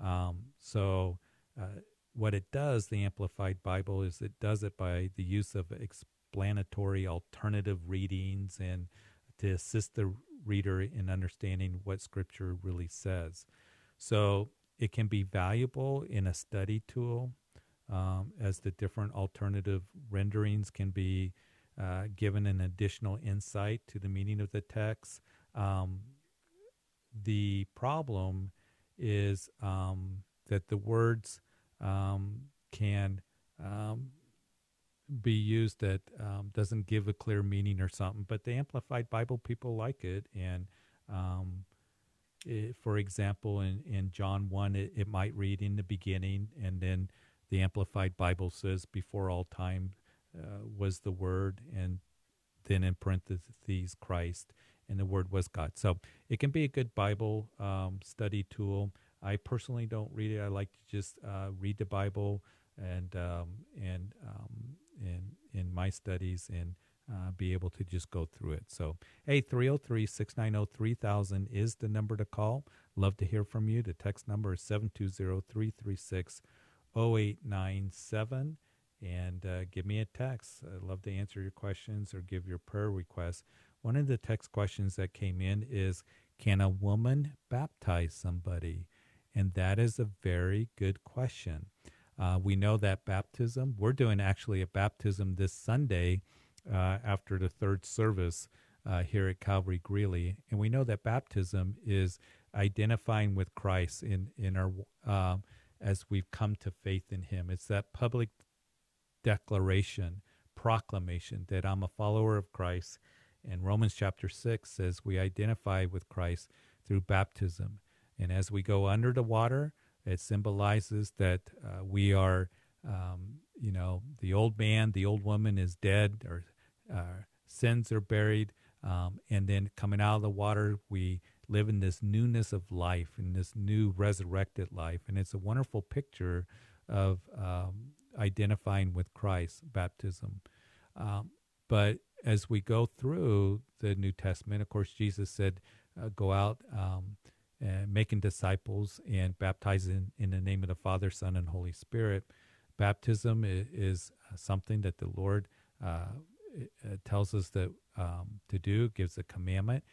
Um, so, uh, what it does, the Amplified Bible, is it does it by the use of explanatory alternative readings and to assist the reader in understanding what Scripture really says. So, it can be valuable in a study tool um, as the different alternative renderings can be uh, given an additional insight to the meaning of the text. Um, the problem is um, that the words um, can um, be used that um, doesn't give a clear meaning or something. But the Amplified Bible people like it, and it, for example, in, in John 1, it, it, might read in the beginning, and then the Amplified Bible says, before all time uh, was the Word, and then in parentheses, Christ, and the Word was God. So it can be a good Bible um, study tool. I personally don't read it. I like to just uh, read the Bible and um, and um, in in my studies and uh, be able to just go through it. So, hey, 303 690 3000 is the number to call. Love to hear from you. The text number is 720 336 0897. And uh, give me a text. I'd love to answer your questions or give your prayer requests. One of the text questions that came in is Can a woman baptize somebody? And that is a very good question. Uh, we know that baptism, we're doing actually a baptism this Sunday uh, after the third service uh, here at Calvary Greeley, and we know that baptism is identifying with Christ in in our uh, as we've come to faith in Him. It's that public declaration, proclamation that I'm a follower of Christ. And Romans chapter six says we identify with Christ through baptism, and as we go under the water, it symbolizes that uh, we are. Um, you know, the old man, the old woman is dead or our sins are buried, um, and then coming out of the water, we live in this newness of life, in this new resurrected life, and it's a wonderful picture of um, identifying with Christ, baptism. Um, but as we go through the New Testament, of course, Jesus said, uh, "Go out." Um, and making disciples and baptizing in the name of the Father, Son, and Holy Spirit. Baptism is, is something that the Lord uh, tells us that um, to do, gives a commandment.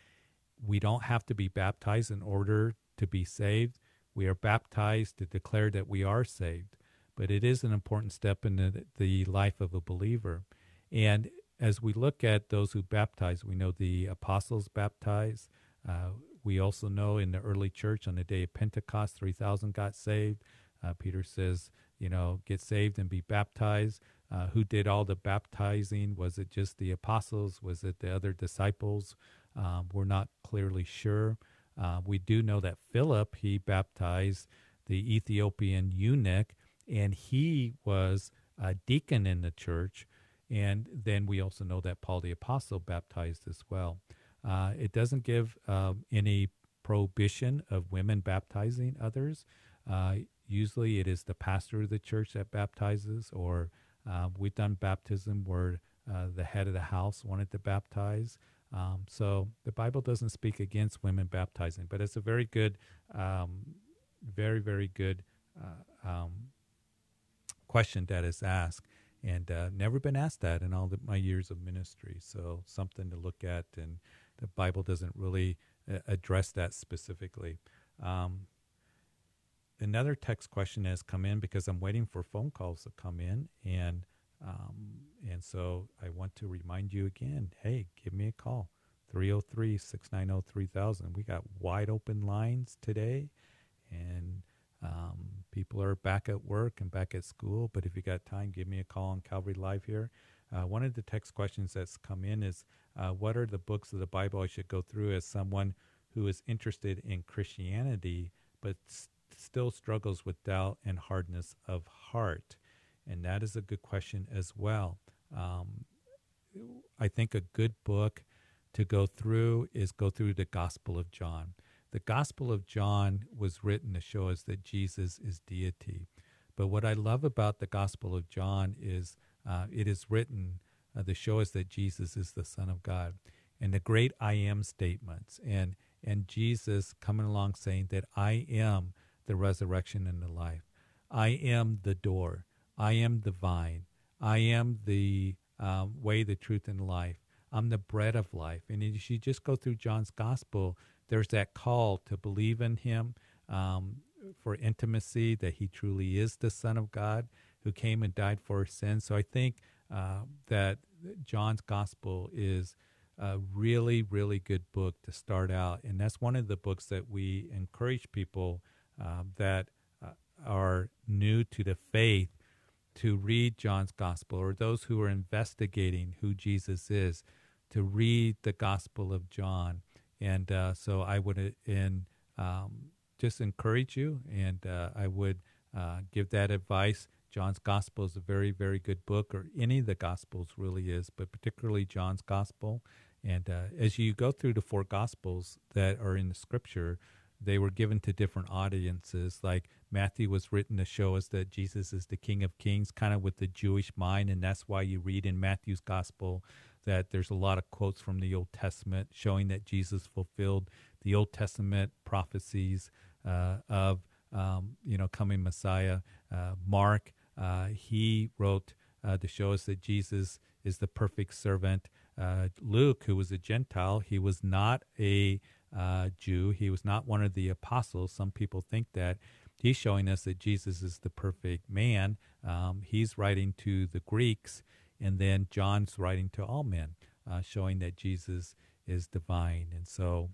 We don't have to be baptized in order to be saved. We are baptized to declare that we are saved, but it is an important step in the, the life of a believer. And as we look at those who baptize, we know the apostles baptized. Uh, we also know in the early church on the day of Pentecost, 3,000 got saved. Uh, Peter says, you know, get saved and be baptized. Uh, who did all the baptizing? Was it just the apostles? Was it the other disciples? Um, we're not clearly sure. Uh, we do know that Philip, he baptized the Ethiopian eunuch, and he was a deacon in the church. And then we also know that Paul the Apostle baptized as well. Uh, it doesn't give um, any prohibition of women baptizing others. Uh, usually it is the pastor of the church that baptizes, or uh, we've done baptism where uh, the head of the house wanted to baptize. Um, so the Bible doesn't speak against women baptizing, but it's a very good, um, very, very good uh, um, question that is asked. And uh, never been asked that in all the, my years of ministry. So something to look at, and the Bible doesn't really uh, address that specifically. Um, another text question has come in because I'm waiting for phone calls to come in, and um, and so I want to remind you again. Hey, give me a call. 303-690-3000. We got wide open lines today, and um, people are back at work and back at school. But if you got time, give me a call on Calvary Live here. Uh, one of the text questions that's come in is, uh, what are the books of the Bible I should go through as someone who is interested in Christianity but still struggles with doubt and hardness of heart? And that is a good question as well. Um, I think a good book to go through is go through the Gospel of John. The Gospel of John was written to show us that Jesus is deity. But what I love about the Gospel of John is uh, it is written uh, to show us that Jesus is the Son of God. and the great I am statements and and Jesus coming along saying that I am the resurrection and the life. I am the door. I am the vine. I am the um, way, the truth, and life. I'm the bread of life. And as you just go through John's gospel, there's that call to believe in him um, for intimacy, that he truly is the Son of God who came and died for our sins. So I think uh, that John's gospel is a really, really good book to start out. And that's one of the books that we encourage people uh, that uh, are new to the faith to read John's gospel, or those who are investigating who Jesus is, to read the Gospel of John. And uh, so I would uh, um, just encourage you, and uh, I would uh, give that advice. John's Gospel is a very, very good book, or any of the Gospels really is, but particularly John's Gospel. And uh, as you go through the four Gospels that are in the Scripture, they were given to different audiences. Like Matthew was written to show us that Jesus is the King of Kings, kind of with the Jewish mind, and that's why you read in Matthew's Gospel that there's a lot of quotes from the Old Testament showing that Jesus fulfilled the Old Testament prophecies uh, of um, you know coming Messiah. Uh, Mark uh, he wrote uh, to show us that Jesus is the perfect servant. Uh, Luke, who was a Gentile, he was not a uh, Jew. He was not one of the apostles. Some people think that. He's showing us that Jesus is the perfect man. Um, he's writing to the Greeks, and then John's writing to all men, uh, showing that Jesus is divine. And so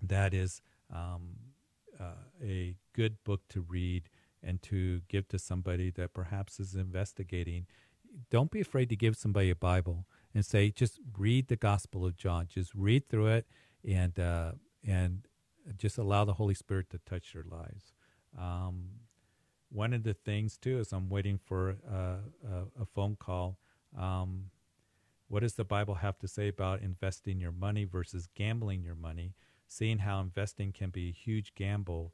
that is um, uh, a good book to read and to give to somebody that perhaps is investigating. Don't be afraid to give somebody a Bible and say, just read the Gospel of John. Just read through it and uh, and just allow the Holy Spirit to touch their lives. Um, one of the things too is I'm waiting for a, a, a phone call. Um, what does the Bible have to say about investing your money versus gambling your money? Seeing how investing can be a huge gamble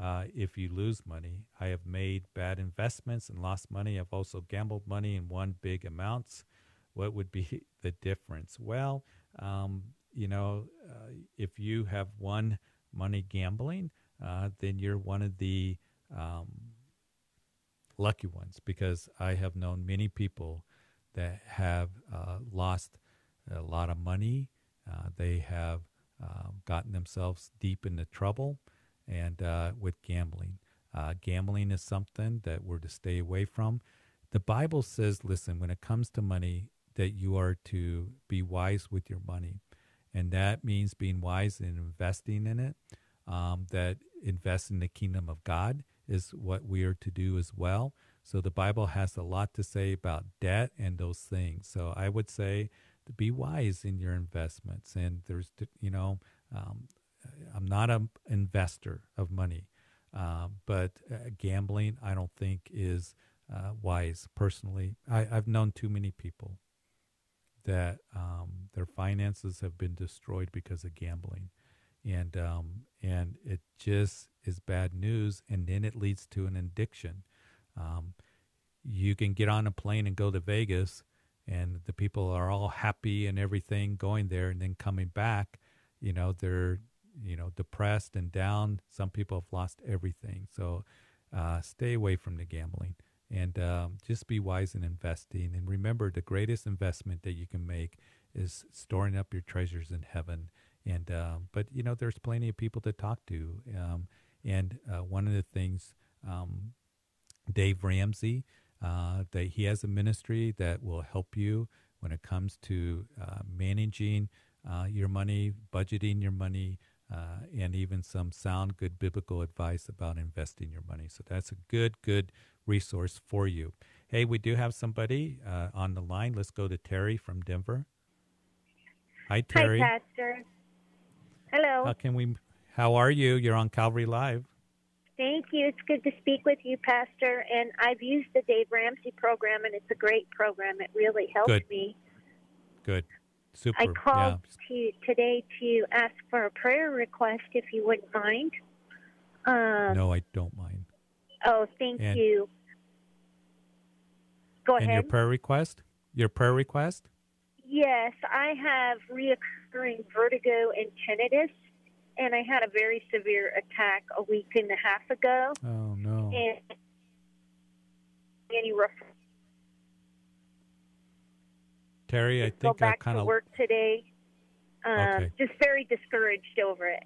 uh, if you lose money. I have made bad investments and lost money. I've also gambled money and won big amounts. What would be the difference? Well, um, you know, uh, if you have won money gambling, uh, then you're one of the um, lucky ones because I have known many people that have uh, lost a lot of money. Uh, they have uh, gotten themselves deep into trouble and uh, with gambling. gambling is something that we're to stay away from. The Bible says, listen, when it comes to money, that you are to be wise with your money and that means being wise in investing in it. Um, that invest in the kingdom of God is what we are to do as well. So the Bible has a lot to say about debt and those things. So I would say be wise in your investments. And there's, you know, um, I'm not an investor of money, uh, but uh, gambling I don't think is uh, wise. Personally, I, I've known too many people that um, their finances have been destroyed because of gambling, and um, and it just is bad news. And then it leads to an addiction. Um, you can get on a plane and go to Vegas, and the people are all happy and everything going there, and then coming back, you know they're you know depressed and down. Some people have lost everything. So uh, stay away from the gambling and um, just be wise in investing. And remember, the greatest investment that you can make is storing up your treasures in heaven. And um, but you know, there's plenty of people to talk to. Um, and uh, one of the things, um, Dave Ramsey, uh, that he has a ministry that will help you when it comes to uh, managing uh, your money, budgeting your money. Uh, and even some sound good biblical advice about investing your money. So that's a good, good resource for you. Hey, we do have somebody uh, on the line. Let's go to Terry from Denver. Hi, Terry. Hi, Pastor. Hello. How can we? How are you? You're on Calvary Live. Thank you. It's good to speak with you, Pastor. And I've used the Dave Ramsey program, and it's a great program. It really helped good. me. Good. Super. I called yeah. to today to ask for a prayer request, if you wouldn't mind. Um, no, I don't mind. Oh, thank and, you. Go and ahead. your prayer request? Your prayer request? Yes, I have reoccurring vertigo and tinnitus, and I had a very severe attack a week and a half ago. Oh no. And any ref- Terry, I think I kind of work today. Um, Okay. Just very discouraged over it.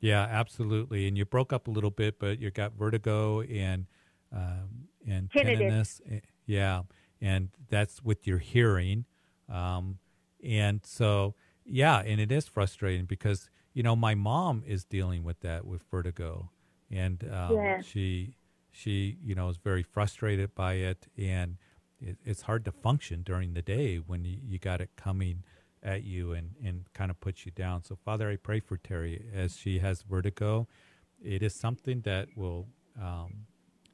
Yeah, absolutely. And you broke up a little bit, but you got vertigo and um, and Tinnitus. Eh, Yeah, and that's with your hearing. Um, and so, yeah, and it is frustrating because you know my mom is dealing with that with vertigo, and um, Yeah. she she you know is very frustrated by it, and it, it's hard to function during the day when you, you got it coming at you and, and kind of puts you down. So, Father, I pray for Terry as she has vertigo. It is something that will, um,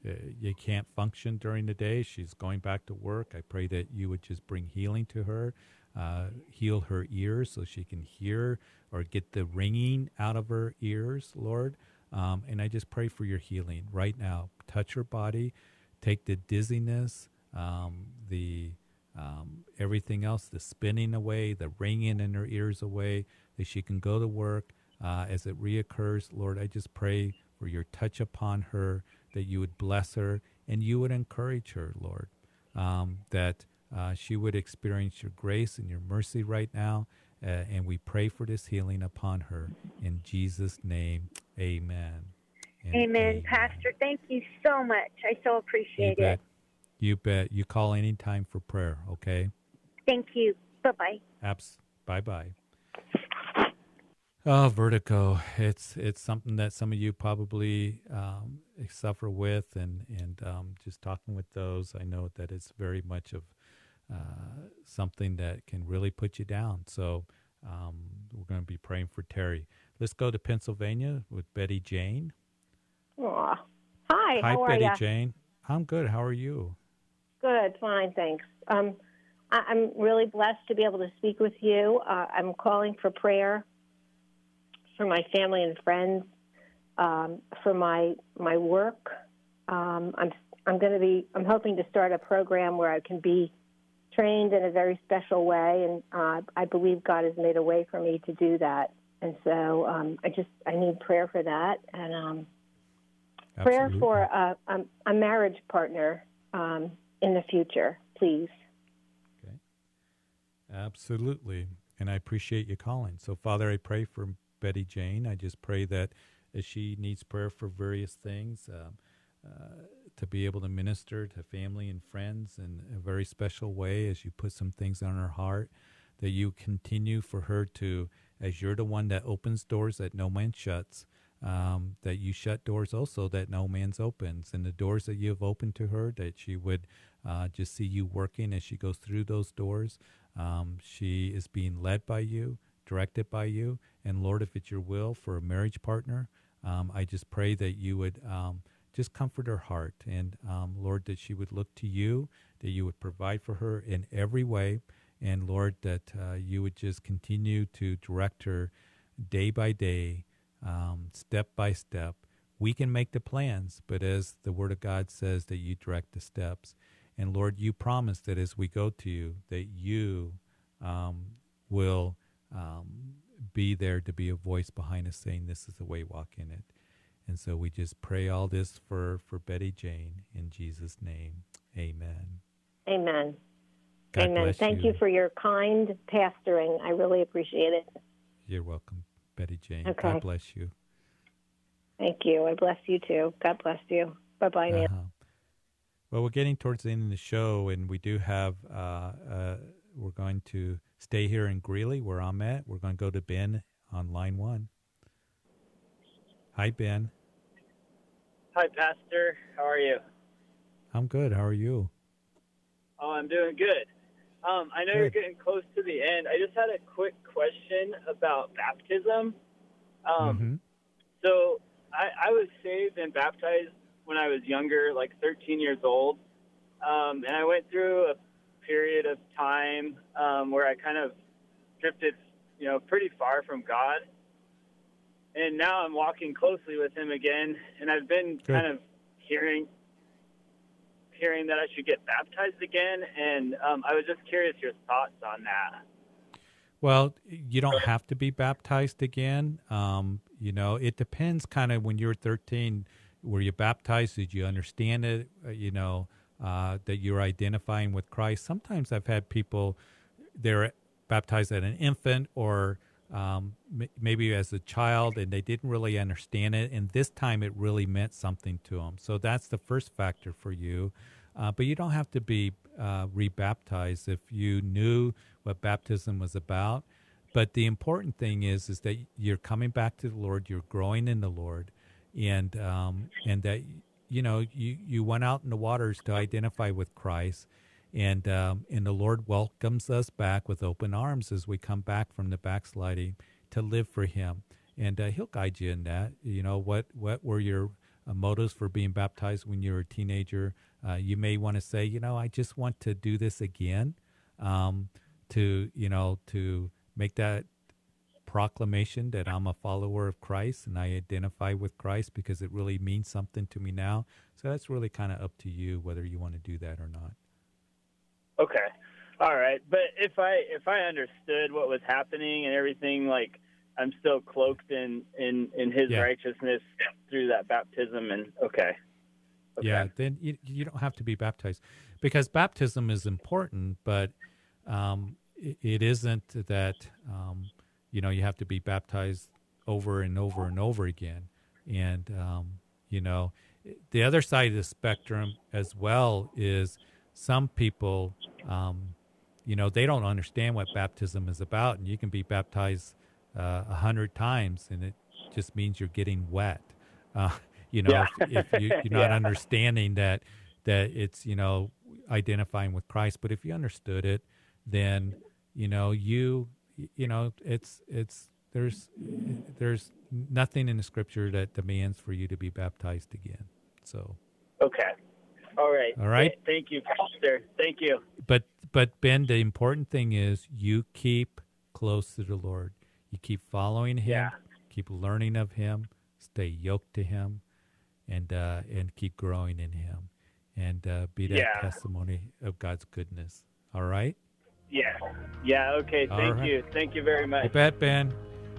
uh, you can't function during the day. She's going back to work. I pray that you would just bring healing to her, uh, heal her ears so she can hear or get the ringing out of her ears, Lord. Um, and I just pray for your healing right now. Touch her body, take the dizziness, um, the um, everything else, the spinning away, the ringing in her ears away, that she can go to work uh, as it reoccurs. Lord, I just pray for your touch upon her, that you would bless her and you would encourage her, Lord, um, that uh, she would experience your grace and your mercy right now. Uh, and we pray for this healing upon her. In Jesus' name, amen. and Amen, Pastor. Thank you so much. I so appreciate it. You bet. You call anytime for prayer, okay? Thank you. Bye bye. Abs. Bye bye. Oh, vertigo. It's it's something that some of you probably um, suffer with, and and um, just talking with those, I know that it's very much of uh, something that can really put you down. So um, we're going to be praying for Terry. Let's go to Pennsylvania with Betty Jane. Aw. Hi, Hi, how Betty you? Jane. I'm good. How are you? Good, fine, thanks. Um, I- I'm really blessed to be able to speak with you. Uh, I'm calling for prayer for my family and friends, um, for my my work. Um, I'm I'm going to be I'm hoping to start a program where I can be trained in a very special way, and uh, I believe God has made a way for me to do that. And so um, I just I need prayer for that, and um, prayer for a, a, a marriage partner um, in the future, please. Okay. Absolutely. And I appreciate you calling. So, Father, I pray for Betty Jane. I just pray that as she needs prayer for various things, um, uh, to be able to minister to family and friends in a very special way as you put some things on her heart, that you continue for her to, as you're the one that opens doors that no man shuts, um, that you shut doors also that no man's opens. And the doors that you have opened to her, that she would uh, just see you working as she goes through those doors. Um, she is being led by you, directed by you. And Lord, if it's your will for a marriage partner, um, I just pray that you would um, just comfort her heart. And um, Lord, that she would look to you, that you would provide for her in every way. And Lord, that uh, you would just continue to direct her day by day, um, step by step. We can make the plans, but as the Word of God says, that you direct the steps. And Lord, you promise that as we go to you, that you um, will um, be there to be a voice behind us saying, This is the way, walk in it. And so we just pray all this for, for Betty Jane in Jesus' name. Amen. Amen. God Amen. Thank you. you for your kind pastoring. I really appreciate it. You're welcome, Betty Jane. Okay. God bless you. Thank you. I bless you too. God bless you. Bye bye now. Well, we're getting towards the end of the show, and we do have. Uh, uh, we're going to stay here in Greeley, where I'm at. We're going to go to Ben on line one. Hi, Ben. Hi, Pastor. How are you? I'm good. How are you? Oh, I'm doing good. Um, I know you're getting close to the end. I just had a quick question about baptism. Um, Mhm. So I, I was saved and baptized when I was younger, like 13 years old. Um, and I went through a period of time um, where I kind of drifted, you know, pretty far from God. And now I'm walking closely with Him again. And I've been Good. kind of hearing hearing that I should get baptized again, and um, I was just curious your thoughts on that. Well, you don't have to be baptized again. Um, you know, it depends kind of when you're 13, were you baptized? Did you understand it? Uh, you know, uh, that you're identifying with Christ. Sometimes I've had people, they're baptized as an infant or um, m- maybe as a child and they didn't really understand it. And this time it really meant something to them. So that's the first factor for you. Uh, but you don't have to be uh, rebaptized if you knew what baptism was about. But the important thing is, is that you're coming back to the Lord, you're growing in the Lord, and um, and that you know you you went out in the waters to identify with Christ, and um, and the Lord welcomes us back with open arms as we come back from the backsliding to live for Him, and uh, He'll guide you in that. You know what what were your uh, motives for being baptized when you were a teenager? Uh, you may want to say, you know, I just want to do this again, um, to you know to make that proclamation that I'm a follower of Christ and I identify with Christ because it really means something to me now. So that's really kind of up to you whether you want to do that or not. Okay. All right. But if I if I understood what was happening and everything like I'm still cloaked in in in his Yeah. righteousness through that baptism and okay. Okay. Yeah, then you, you don't have to be baptized because baptism is important, but um, it, it isn't that um, you know you have to be baptized over and over and over again. And um, you know, the other side of the spectrum as well is some people, um, you know, they don't understand what baptism is about, and you can be baptized uh, a hundred times, and it just means you're getting wet. Uh, you know, Yeah. if, if you, you're not Yeah. understanding that that it's you know identifying with Christ, but if you understood it, then you know you you know it's it's there's there's nothing in the scripture that demands for you to be baptized again. So, Okay. All right. All right. Th- Thank you, Pastor. Thank you. but but Ben, the important thing is you keep close to the Lord. You keep following Him. Yeah. Keep learning of Him. Stay yoked to Him, and uh, and keep growing in Him, and uh, be that Yeah. testimony of God's goodness. All right. Yeah. Yeah. Okay. Thank right. you. Thank you very much. You bet, Ben.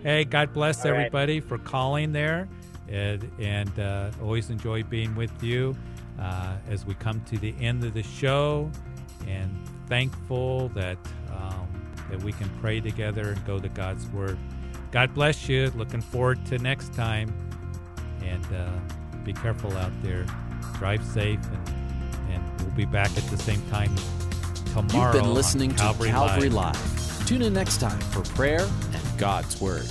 Hey, God bless All right. everybody for calling there, and and uh, always enjoy being with you uh, as we come to the end of the show, and thankful that um, that we can pray together and go to God's Word. God bless you. Looking forward to next time, and uh, be careful out there. Drive safe, and and we'll be back at the same time tomorrow. You've been listening to Calvary, Calvary Live. Live. Tune in next time for prayer and God's Word.